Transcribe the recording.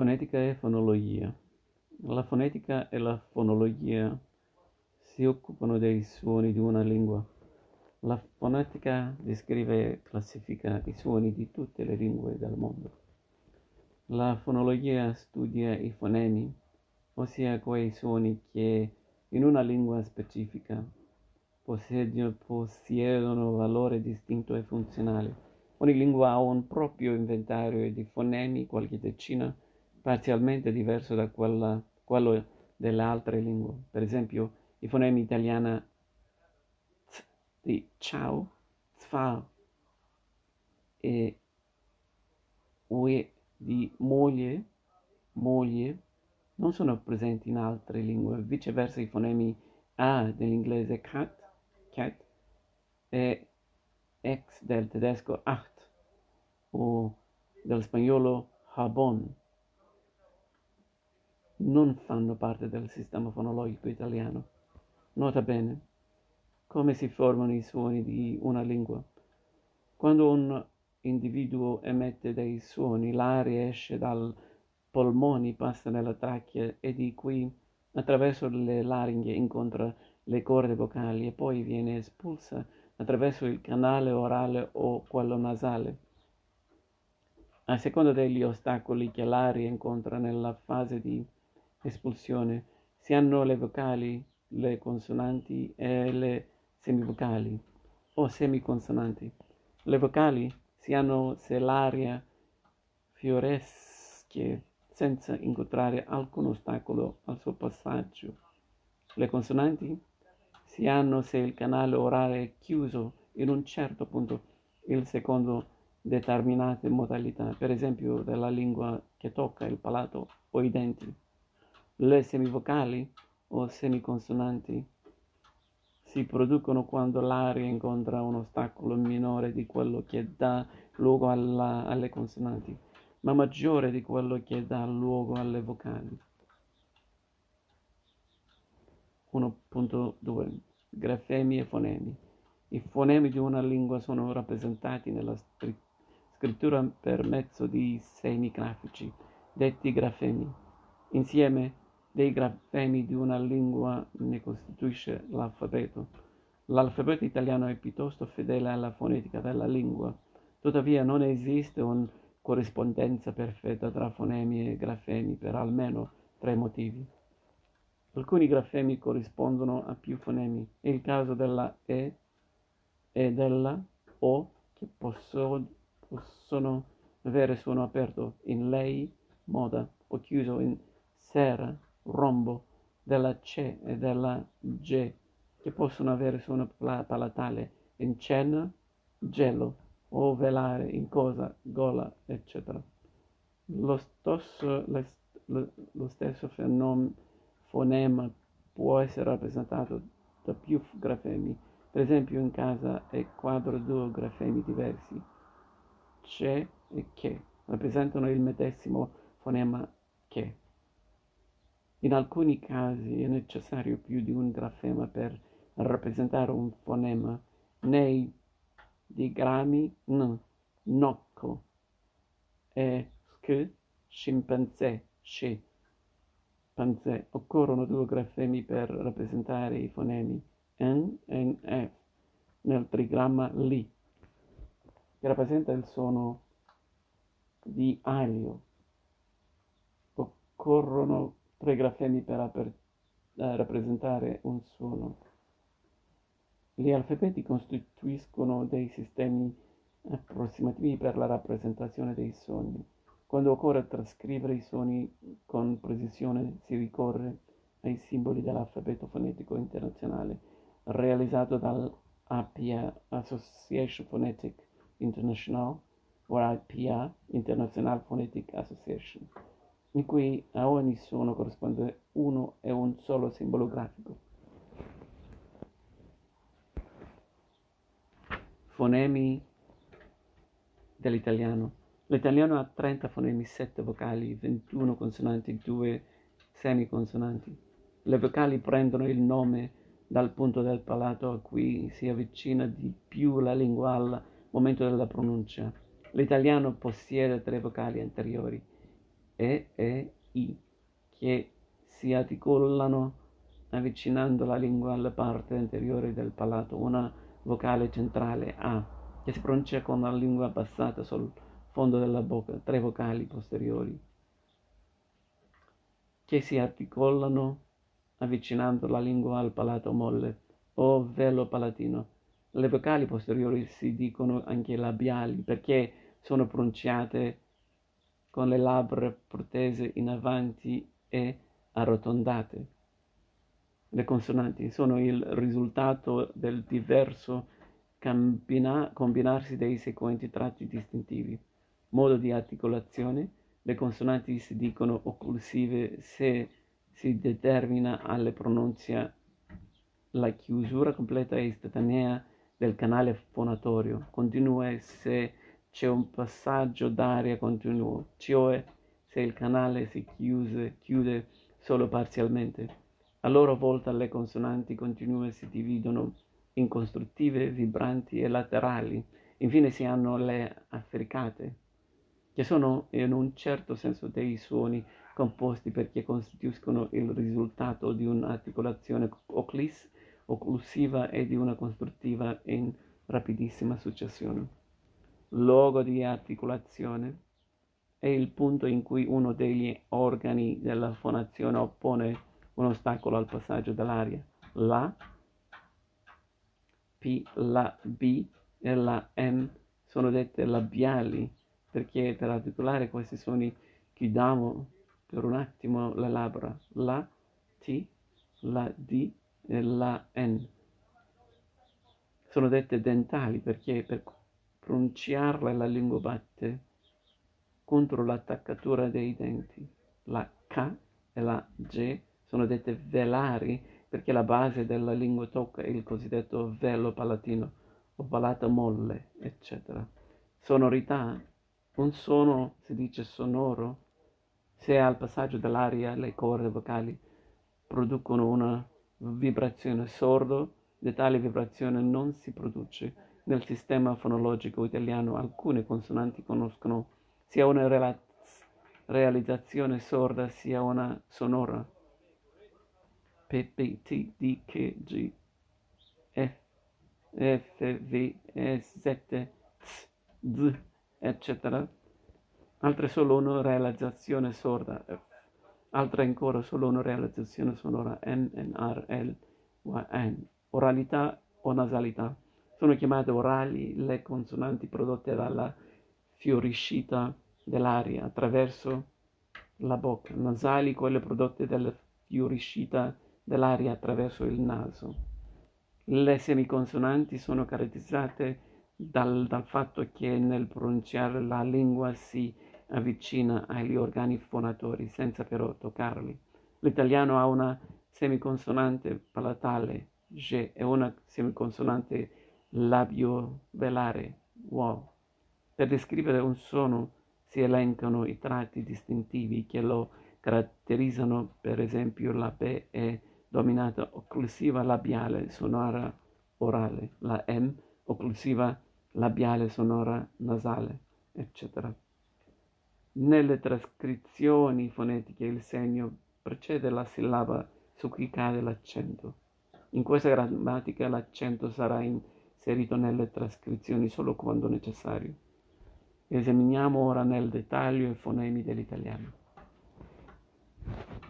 Fonetica e fonologia. La fonetica e la fonologia si occupano dei suoni di una lingua. La fonetica descrive e classifica i suoni di tutte le lingue del mondo. La fonologia studia i fonemi, ossia quei suoni che in una lingua specifica possiedono valore distinto e funzionale. Ogni lingua ha un proprio inventario di fonemi, qualche decina, parzialmente diverso da quella, quello delle altre lingue. Per esempio, i fonemi italiani z di ciao, zfa e ue di moglie, moglie, non sono presenti in altre lingue. Viceversa, i fonemi a dell'inglese cat, cat e ex del tedesco acht o dello spagnolo jabón non fanno parte del sistema fonologico italiano. Nota bene come si formano i suoni di una lingua. Quando un individuo emette dei suoni, l'aria esce dai polmoni, passa nella trachea e di qui attraverso le laringhe incontra le corde vocali e poi viene espulsa attraverso il canale orale o quello nasale. A seconda degli ostacoli che l'aria incontra nella fase di espulsione si hanno le vocali, le consonanti e le semivocali o semiconsonanti. Le vocali si hanno se l'aria fioresce senza incontrare alcun ostacolo al suo passaggio. Le consonanti si hanno se il canale orale è chiuso in un certo punto, il secondo determinate modalità, per esempio della lingua che tocca il palato o i denti. Le semivocali o semiconsonanti si producono quando l'aria incontra un ostacolo minore di quello che dà luogo alla, alle consonanti, ma maggiore di quello che dà luogo alle vocali. 1.2 Grafemi e fonemi. I fonemi di una lingua sono rappresentati nella scrittura per mezzo di segni grafici, detti grafemi. Insieme dei grafemi di una lingua ne costituisce l'alfabeto. L'alfabeto italiano è piuttosto fedele alla fonetica della lingua, tuttavia non esiste una corrispondenza perfetta tra fonemi e grafemi per almeno tre motivi. Alcuni grafemi corrispondono a più fonemi. È il caso della E e della O che possono, possono avere suono aperto in lei, moda, o chiuso in sera, rombo, della C e della G che possono avere suono palatale in cena, gelo o velare in cosa, gola, eccetera. Lo stesso, lo stesso fenomeno fonema può essere rappresentato da più grafemi. Per esempio in casa e quadro due grafemi diversi, c'è e che, rappresentano il medesimo fonema che. In alcuni casi è necessario più di un grafema per rappresentare un fonema. Nei digrammi n, nocco e sk, scimpanzé, sci panzè, occorrono due grafemi per rappresentare i fonemi N e F nel trigramma Li, che rappresenta il suono di alio. Occorrono tre grafemi per aper- eh, rappresentare un suono. Gli alfabeti costituiscono dei sistemi approssimativi per la rappresentazione dei suoni. Quando occorre trascrivere i suoni con precisione si ricorre ai simboli dell'alfabeto fonetico internazionale realizzato dall'APA Association Phonetic International o IPA International Phonetic Association, in cui a ogni suono corrisponde uno e un solo simbolo grafico. Fonemi dell'italiano L'italiano ha 30 fonemi, 7 vocali, 21 consonanti, 2 semiconsonanti. Le vocali prendono il nome dal punto del palato a cui si avvicina di più la lingua al momento della pronuncia. L'italiano possiede tre vocali anteriori E, E, I, che si articolano avvicinando la lingua alla parte anteriore del palato, una vocale centrale A, che si pronuncia con la lingua abbassata sul fondo della bocca, tre vocali posteriori, che si articolano avvicinando la lingua al palato molle o velo palatino. Le vocali posteriori si dicono anche labiali perché sono pronunciate con le labbra protese in avanti e arrotondate. Le consonanti sono il risultato del diverso combina- combinarsi dei seguenti tratti distintivi. Modo di articolazione. Le consonanti si dicono occlusive se si determina alle pronunce la chiusura completa e istantanea del canale fonatorio, continua se c'è un passaggio d'aria continuo, cioè se il canale si chiuse, chiude solo parzialmente. A loro volta le consonanti continue si dividono in costruttive, vibranti e laterali. Infine si hanno le affricate, che sono in un certo senso dei suoni composti perché costituiscono il risultato di un'articolazione occlusiva e di una costruttiva in rapidissima successione luogo di articolazione, è il punto in cui uno degli organi della fonazione oppone un ostacolo al passaggio dell'aria. La, P, la B e la M sono dette labiali perché per articolare questi suoni chiudiamo per un attimo le labbra. La, T, la D e la N sono dette dentali perché per pronunciarla la lingua batte contro l'attaccatura dei denti. La K e la G sono dette velari perché la base della lingua tocca il cosiddetto velo palatino o palato molle, eccetera. Sonorità. Un suono si dice sonoro se al passaggio dell'aria le corde vocali producono una vibrazione sordo, di tale vibrazione non si produce nel sistema fonologico italiano alcune consonanti conoscono sia una rela- realizzazione sorda sia una sonora. P, P, T, D, K, G, F, F, V, E, Z, Z, Z, eccetera. Altre solo una realizzazione sorda, F. Altre ancora solo una realizzazione sonora, N, N, R, L, Y, N. Oralità o nasalità. Sono chiamate orali le consonanti prodotte dalla fioriscita dell'aria attraverso la bocca, nasali quelle prodotte dalla fioriscita dell'aria attraverso il naso. Le semiconsonanti sono caratterizzate dal, dal fatto che nel pronunciare la lingua si avvicina agli organi fonatori senza però toccarli. L'italiano ha una semiconsonante palatale G e una semiconsonante labio-velare, wow. Per descrivere un suono si elencano i tratti distintivi che lo caratterizzano, per esempio la P è dominata occlusiva labiale sonora orale, la M occlusiva labiale sonora nasale, eccetera. Nelle trascrizioni fonetiche il segno precede la sillaba su cui cade l'accento. In questa grammatica l'accento sarà in inserito nelle trascrizioni solo quando necessario. Esaminiamo ora nel dettaglio i fonemi dell'italiano.